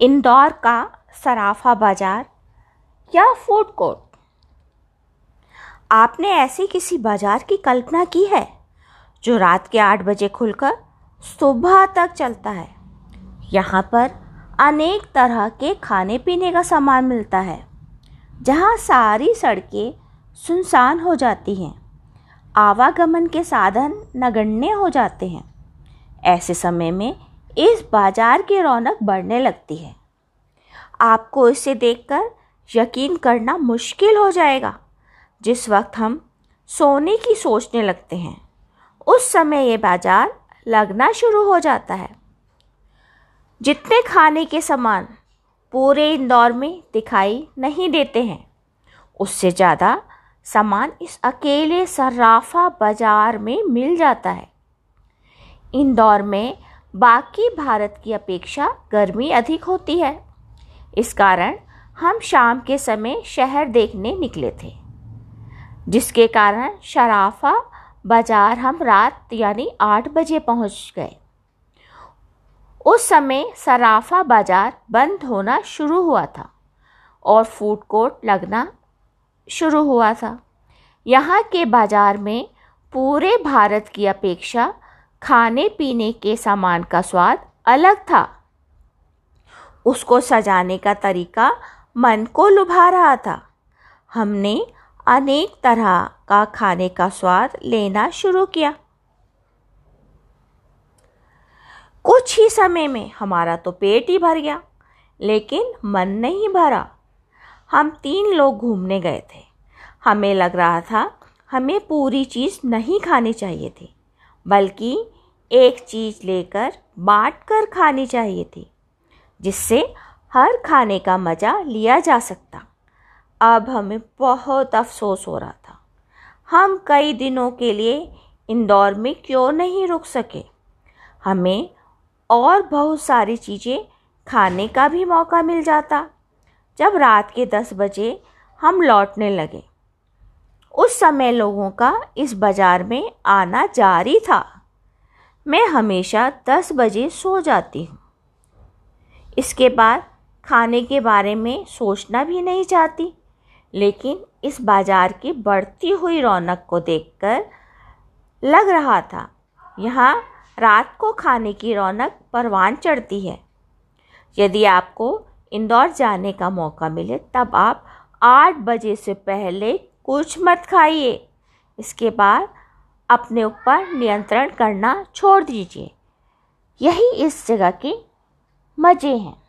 इंदौर का सराफा बाज़ार या फ़ूड कोर्ट? आपने ऐसी किसी बाज़ार की कल्पना की है जो रात के आठ बजे खुलकर सुबह तक चलता है? यहाँ पर अनेक तरह के खाने पीने का सामान मिलता है, जहाँ सारी सड़कें सुनसान हो जाती हैं। आवागमन के साधन नगण्य हो जाते हैं। ऐसे समय में इस बाज़ार की रौनक बढ़ने लगती है। आपको इसे देखकर यकीन करना मुश्किल हो जाएगा। जिस वक्त हम सोने की सोचने लगते हैं, उस समय ये बाज़ार लगना शुरू हो जाता है। जितने खाने के सामान पूरे इंदौर में दिखाई नहीं देते हैं, उससे ज़्यादा सामान इस अकेले सर्राफा बाज़ार में मिल जाता है। इंदौर में बाकी भारत की अपेक्षा गर्मी अधिक होती है। इस कारण हम शाम के समय शहर देखने निकले थे, जिसके कारण शराफा बाज़ार हम रात यानी आठ बजे पहुँच गए। उस समय सराफा बाज़ार बंद होना शुरू हुआ था और फ़ूड कोर्ट लगना शुरू हुआ था। यहाँ के बाज़ार में पूरे भारत की अपेक्षा खाने पीने के सामान का स्वाद अलग था। उसको सजाने का तरीका मन को लुभा रहा था। हमने अनेक तरह का खाने का स्वाद लेना शुरू किया। कुछ ही समय में हमारा तो पेट ही भर गया, लेकिन मन नहीं भरा। हम तीन लोग घूमने गए थे। हमें लग रहा था हमें पूरी चीज़ नहीं खानी चाहिए थी, बल्कि एक चीज़ लेकर बांट कर खानी चाहिए थी, जिससे हर खाने का मज़ा लिया जा सकता। अब हमें बहुत अफसोस हो रहा था। हम कई दिनों के लिए इंदौर में क्यों नहीं रुक सके? हमें और बहुत सारी चीज़ें खाने का भी मौका मिल जाता। जब रात के दस बजे हम लौटने लगे, उस समय लोगों का इस बाज़ार में आना जारी था। मैं हमेशा दस बजे सो जाती हूँ। इसके बाद खाने के बारे में सोचना भी नहीं चाहती, लेकिन इस बाज़ार की बढ़ती हुई रौनक को देखकर लग रहा था, यहाँ रात को खाने की रौनक परवान चढ़ती है। यदि आपको इंदौर जाने का मौका मिले, तब आप आठ बजे से पहले कुछ मत खाइए। इसके बाद अपने ऊपर नियंत्रण करना छोड़ दीजिए। यही इस जगह के मज़े हैं।